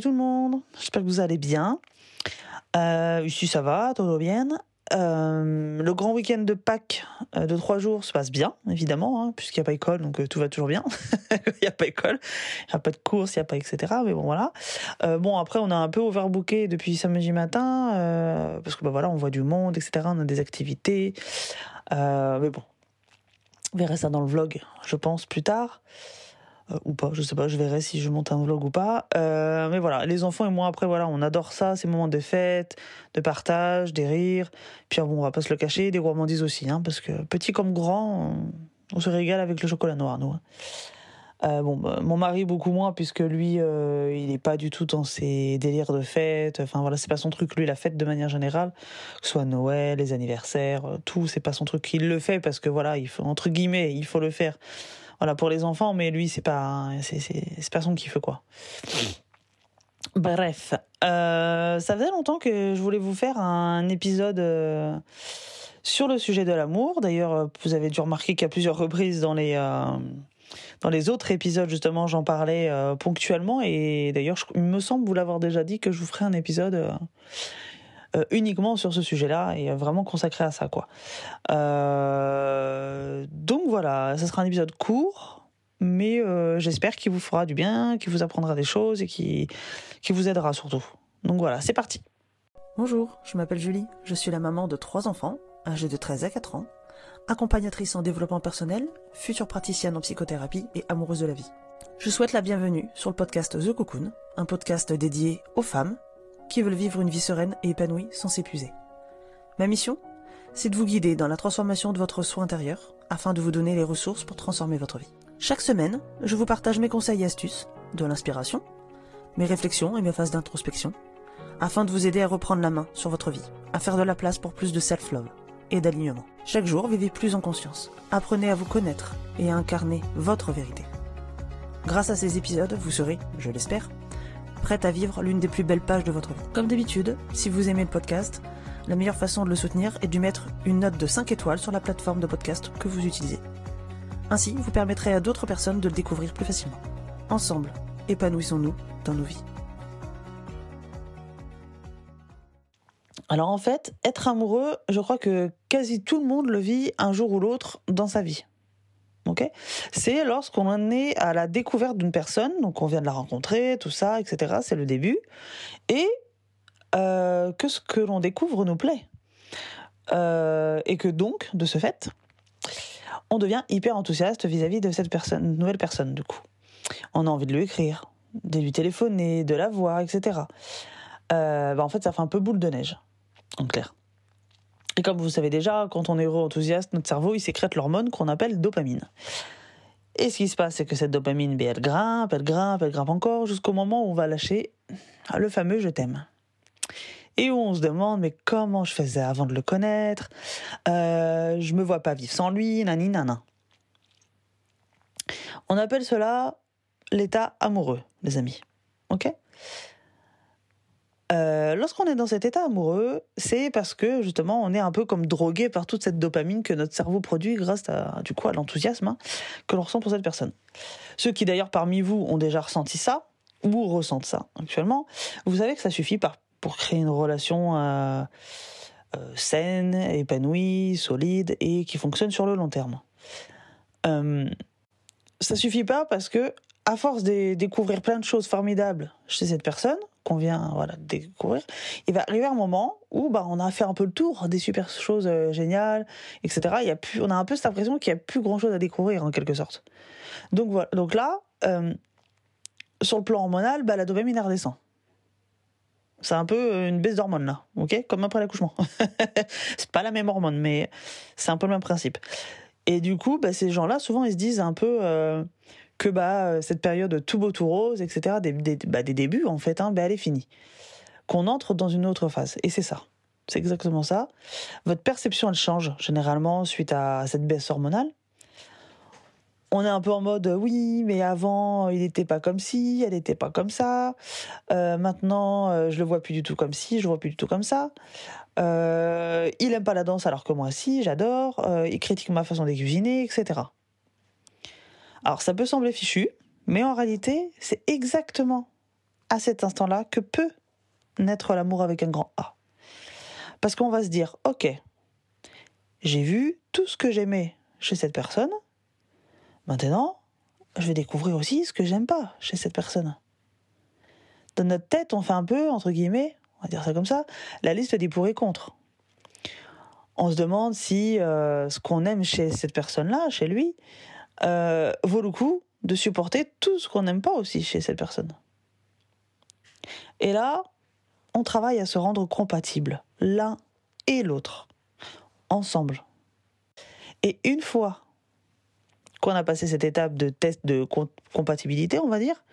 tout le monde, j'espère que vous allez bien. Euh, ici ça va, tout bien. Euh, le grand week-end de Pâques euh, de trois jours se passe bien, évidemment, hein, puisqu'il n'y a pas école, donc euh, tout va toujours bien. il n'y a pas école, il n'y a pas de course, il n'y a pas etc. Mais bon, voilà. Bon, après, on a un peu overbooké depuis samedi matin, parce que bah, voilà, on voit du monde, etc. On a des activités. Mais bon, on verra ça dans le vlog, je pense, plus tard. Euh, ou pas, je sais pas, je verrai si je monte un vlog ou pas. Euh, mais voilà, les enfants et moi, après, voilà, on adore ça, ces moments de fête, de partage, des rires. Puis bon, on va pas se le cacher, des gourmandises aussi, hein, parce que petit comme grand, on, se régale avec le chocolat noir, nous. hein. Euh, bon, bah, mon mari beaucoup moins puisque lui, il est pas du tout dans ses délires de fête. Enfin voilà, c'est pas son truc. Lui, la fête de manière générale, que ce soit Noël, les anniversaires, tout, c'est pas son truc. Il le fait parce que voilà, il faut entre guillemets, il faut le faire. Voilà pour les enfants, mais lui, c'est pas, c'est pas son kiff quoi. Bref, euh, ça faisait longtemps que je voulais vous faire un épisode euh, sur le sujet de l'amour. D'ailleurs, euh, vous avez dû remarquer qu'à plusieurs reprises dans les dans les autres épisodes, justement, j'en parlais ponctuellement. Et d'ailleurs, il me semble vous l'avoir déjà dit que je vous ferai un épisode euh, uniquement sur ce sujet-là et euh, vraiment consacré à ça, quoi. Euh, donc voilà, ça sera un épisode court, mais j'espère qu'il vous fera du bien, qu'il vous apprendra des choses et qui vous aidera surtout. Donc voilà, c'est parti. Bonjour, je m'appelle Julie, je suis la maman de trois enfants, âgés de 13 à 4 ans, accompagnatrice en développement personnel, future praticienne en psychothérapie et amoureuse de la vie. Je souhaite la bienvenue sur le podcast The Cocoon, un podcast dédié aux femmes qui veulent vivre une vie sereine et épanouie sans s'épuiser. Ma mission C'est de vous guider dans la transformation de votre soi intérieur afin de vous donner les ressources pour transformer votre vie. Chaque semaine, je vous partage mes conseils et astuces, de l'inspiration, mes réflexions et mes phases d'introspection afin de vous aider à reprendre la main sur votre vie, à faire de la place pour plus de self-love et d'alignement. Chaque jour, vivez plus en conscience. Apprenez à vous connaître et à incarner votre vérité. Grâce à ces épisodes, vous serez, je l'espère, prête à vivre l'une des plus belles pages de votre vie. Comme d'habitude, si vous aimez le podcast, la meilleure façon de le soutenir est de mettre une note de 5 étoiles sur la plateforme de podcast que vous utilisez. Ainsi, vous permettrez à d'autres personnes de le découvrir plus facilement. Ensemble, épanouissons-nous dans nos vies. Alors en fait, être amoureux, je crois que quasi tout le monde le vit un jour ou l'autre dans sa vie. C'est lorsqu'on en est à la découverte d'une personne, donc on vient de la rencontrer, tout ça, etc. C'est le début. Et euh, que ce que l'on découvre nous plaît. Euh, et que donc, de ce fait, on devient hyper enthousiaste vis-à-vis de cette personne, nouvelle personne, du coup. On a envie de lui écrire, de lui téléphoner, de la voir, etc. Euh, bah, en fait, ça fait un peu boule de neige, en clair. Et comme vous savez déjà, quand on est heureux, enthousiaste, notre cerveau, il sécrète l'hormone qu'on appelle dopamine. Et ce qui se passe, c'est que cette dopamine, ben, elle grimpe, elle grimpe, elle grimpe encore, jusqu'au moment où on va lâcher le fameux je t'aime. Et où on se demande, mais comment je faisais avant de le connaître? Euh, Je me vois pas vivre sans lui, nani nana. On appelle cela l'état amoureux, les amis. Ok? Euh, lorsqu'on est dans cet état amoureux, c'est parce que justement on est un peu comme drogué par toute cette dopamine que notre cerveau produit grâce à du coup à l'enthousiasme hein, que l'on ressent pour cette personne. Ceux qui d'ailleurs parmi vous ont déjà ressenti ça ou ressentent ça actuellement, vous savez que ça suffit pour créer une relation euh, euh, saine, épanouie, solide et qui fonctionne sur le long terme. Ça suffit pas parce que à force de découvrir plein de choses formidables chez cette personne qu'on vient voilà découvrir, il va arriver un moment où bah on a fait un peu le tour des super choses euh, géniales, etc. Il y a plus, on a un peu cette impression qu'il y a plus grand chose à découvrir en quelque sorte. Donc voilà, donc là, euh, sur le plan hormonal, bah la dopamine redescend. C'est un peu une baisse d'hormones là, comme après l'accouchement. c'est pas la même hormone, mais c'est un peu le même principe. Et du coup, bah, ces gens-là, souvent, ils se disent un peu euh, que bah, cette période tout beau, tout rose, etc., des, des, bah, des débuts, en fait, hein, bah, elle est finie. Qu'on entre dans une autre phase. Et c'est ça. C'est exactement ça. Votre perception, elle change, généralement, suite à cette baisse hormonale. On est un peu en mode oui, mais avant il n'était pas comme ci, elle n'était pas comme ça. Euh, maintenant, euh, je le vois plus du tout comme ci, je le vois plus du tout comme ça. Euh, il aime pas la danse alors que moi si, j'adore. Euh, il critique ma façon de cuisiner, etc. Alors ça peut sembler fichu, mais en réalité, c'est exactement à cet instant-là que peut naître l'amour avec un grand A. Parce qu'on va se dire, ok, j'ai vu tout ce que j'aimais chez cette personne, maintenant, je vais découvrir aussi ce que j'aime pas chez cette personne. Dans notre tête, on fait un peu, entre guillemets, on va dire ça comme ça, la liste des pour et contre. On se demande si euh, ce qu'on aime chez cette personne-là, chez lui, euh, vaut le coup de supporter tout ce qu'on n'aime pas aussi chez cette personne. Et là, on travaille à se rendre compatibles, l'un et l'autre, ensemble. Et une fois qu'on a passé cette étape de test de compatibilité, on va dire,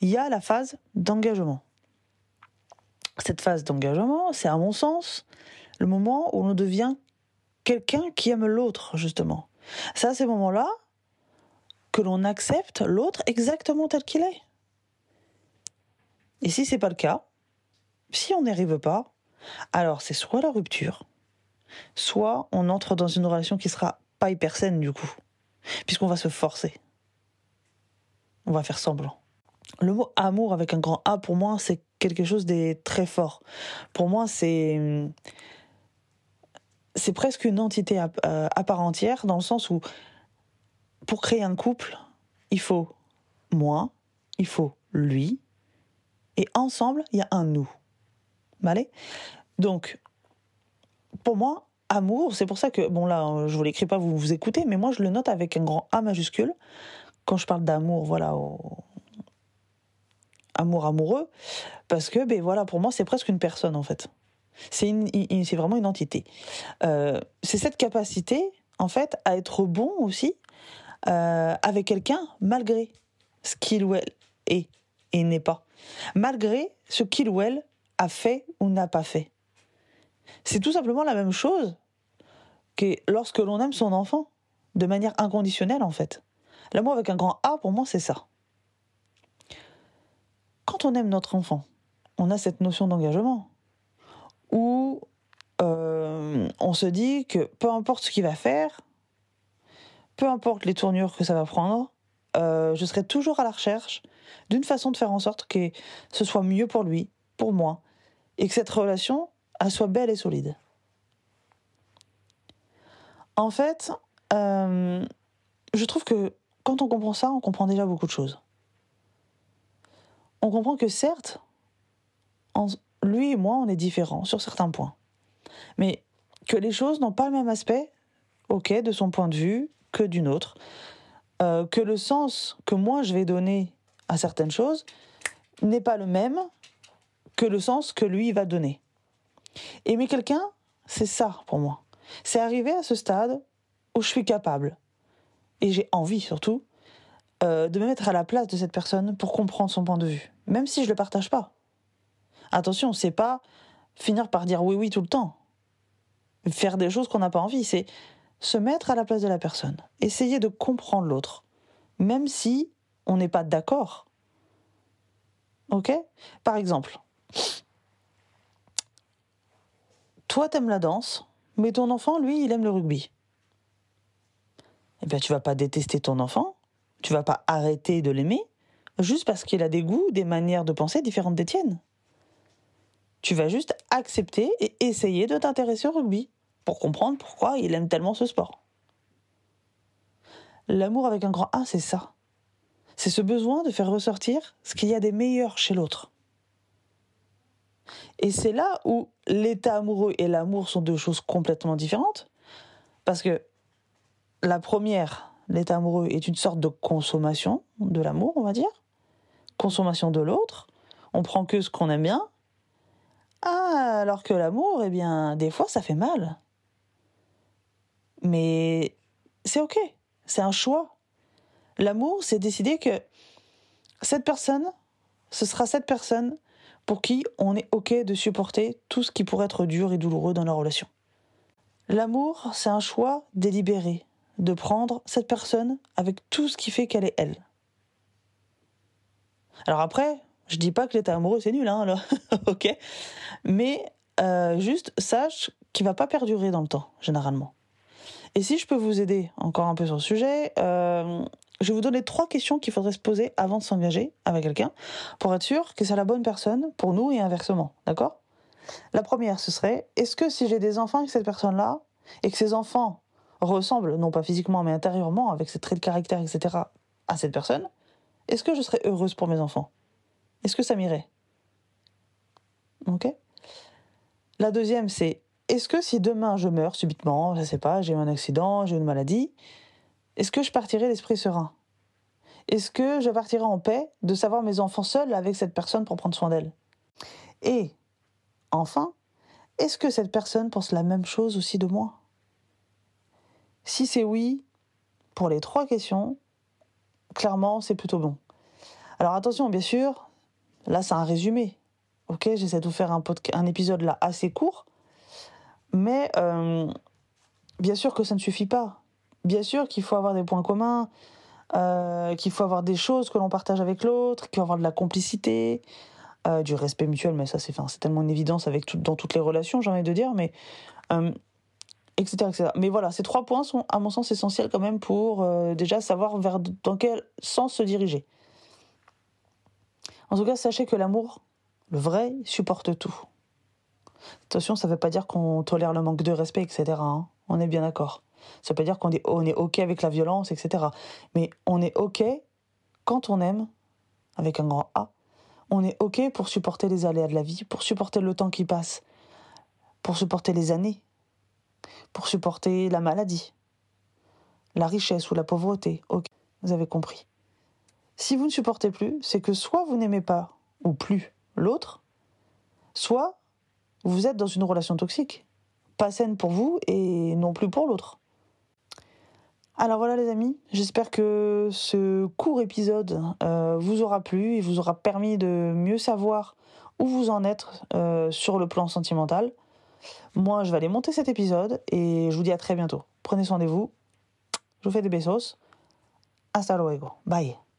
il y a la phase d'engagement. Cette phase d'engagement, c'est à mon sens le moment où on devient quelqu'un qui aime l'autre, justement. C'est à ces moments-là que l'on accepte l'autre exactement tel qu'il est. Et si c'est pas le cas, si on n'y arrive pas, alors c'est soit la rupture, soit on entre dans une relation qui sera pas hyper saine du coup, puisqu'on va se forcer. On va faire semblant. Le mot amour avec un grand A pour moi c'est quelque chose de très fort. Pour moi c'est c'est presque une entité à, euh, à part entière dans le sens où pour créer un couple, il faut moi, il faut lui, et ensemble, il y a un nous. Vale Donc, pour moi, amour, c'est pour ça que, bon là, je vous l'écris pas, vous vous écoutez, mais moi je le note avec un grand A majuscule. Quand je parle d'amour, voilà, amour amoureux, parce que, ben voilà, pour moi, c'est presque une personne en fait. C'est vraiment une entité. Euh, c'est cette capacité, en fait, à être bon aussi euh, avec quelqu'un malgré ce qu'il ou elle est et n'est pas, malgré ce qu'il ou elle a fait ou n'a pas fait. C'est tout simplement la même chose que lorsque l'on aime son enfant, de manière inconditionnelle en fait. L'amour avec un grand A, pour moi, c'est ça. Quand on aime notre enfant, on a cette notion d'engagement, où euh, on se dit que peu importe ce qu'il va faire, peu importe les tournures que ça va prendre, euh, je serai toujours à la recherche d'une façon de faire en sorte que ce soit mieux pour lui, pour moi, et que cette relation soit belle et solide. En fait, euh, je trouve que quand on comprend ça, on comprend déjà beaucoup de choses. On comprend que certes, lui et moi, on est différents sur certains points. Mais que les choses n'ont pas le même aspect, ok, de son point de vue, que d'une autre, euh, que le sens que moi je vais donner à certaines choses n'est pas le même que le sens que lui va donner. Aimer quelqu'un, c'est ça pour moi. C'est arriver à ce stade où je suis capable, et j'ai envie surtout, euh, de me mettre à la place de cette personne pour comprendre son point de vue, même si je ne le partage pas. Attention, c'est pas finir par dire oui oui tout le temps. Faire des choses qu'on n'a pas envie, c'est se mettre à la place de la personne, essayer de comprendre l'autre, même si on n'est pas d'accord. Ok? Par exemple, toi t'aimes la danse, mais ton enfant, lui, il aime le rugby. Eh bien, tu vas pas détester ton enfant, tu vas pas arrêter de l'aimer, juste parce qu'il a des goûts, des manières de penser différentes des tiennes. Tu vas juste accepter et essayer de t'intéresser au rugby pour comprendre pourquoi il aime tellement ce sport. L'amour avec un grand A, c'est ça. C'est ce besoin de faire ressortir ce qu'il y a des meilleurs chez l'autre. Et c'est là où l'état amoureux et l'amour sont deux choses complètement différentes. Parce que la première, l'état amoureux, est une sorte de consommation de l'amour, on va dire. Consommation de l'autre. On prend que ce qu'on aime bien. Ah, alors que l'amour, eh bien, des fois, ça fait mal. Mais c'est ok, c'est un choix. L'amour, c'est décider que cette personne, ce sera cette personne pour qui on est ok de supporter tout ce qui pourrait être dur et douloureux dans la relation. L'amour, c'est un choix délibéré de prendre cette personne avec tout ce qui fait qu'elle est elle. Alors après, je dis pas que l'état amoureux c'est nul, hein, ok, mais euh, juste sache qu'il va pas perdurer dans le temps, généralement. Et si je peux vous aider encore un peu sur le sujet, euh, je vais vous donner trois questions qu'il faudrait se poser avant de s'engager avec quelqu'un pour être sûr que c'est la bonne personne pour nous et inversement. D'accord? La première, ce serait est-ce que si j'ai des enfants avec cette personne-là et que ces enfants ressemblent, non pas physiquement mais intérieurement, avec ses traits de caractère, etc., à cette personne, est-ce que je serais heureuse pour mes enfants? Est-ce que ça m'irait? Ok? La deuxième, c'est est-ce que si demain je meurs subitement, je sais pas, j'ai un accident, j'ai une maladie, est-ce que je partirai l'esprit serein? Est-ce que je partirai en paix de savoir mes enfants seuls avec cette personne pour prendre soin d'elle? Et, enfin, est-ce que cette personne pense la même chose aussi de moi? Si c'est oui, pour les trois questions, clairement, c'est plutôt bon. Alors attention, bien sûr, là c'est un résumé. Ok, j'essaie de vous faire un, un épisode là assez court, mais euh, bien sûr que ça ne suffit pas. Bien sûr qu'il faut avoir des points communs, euh, qu'il faut avoir des choses que l'on partage avec l'autre, qu'il faut avoir de la complicité, euh, du respect mutuel, mais ça c'est tellement une évidence avec dans toutes les relations, j'ai envie de dire, mais etc., etc. Mais voilà, ces trois points sont à mon sens essentiels quand même pour déjà savoir vers dans quel sens se diriger. En tout cas, sachez que l'amour, le vrai, supporte tout. Attention, ça ne veut pas dire qu'on tolère le manque de respect, etc. Hein. On est bien d'accord. Ça veut pas dire qu'on est, on est OK avec la violence, etc. Mais on est OK quand on aime, avec un grand A, on est OK pour supporter les aléas de la vie, pour supporter le temps qui passe, pour supporter les années, pour supporter la maladie, la richesse ou la pauvreté. OK, vous avez compris. Si vous ne supportez plus, c'est que soit vous n'aimez pas ou plus l'autre, soit vous êtes dans une relation toxique, pas saine pour vous et non plus pour l'autre. Alors voilà les amis, j'espère que ce court épisode euh, vous aura plu et vous aura permis de mieux savoir où vous en êtes euh, sur le plan sentimental. Moi je vais aller monter cet épisode et je vous dis à très bientôt. Prenez soin de vous, je vous fais des besos. Hasta luego. Bye.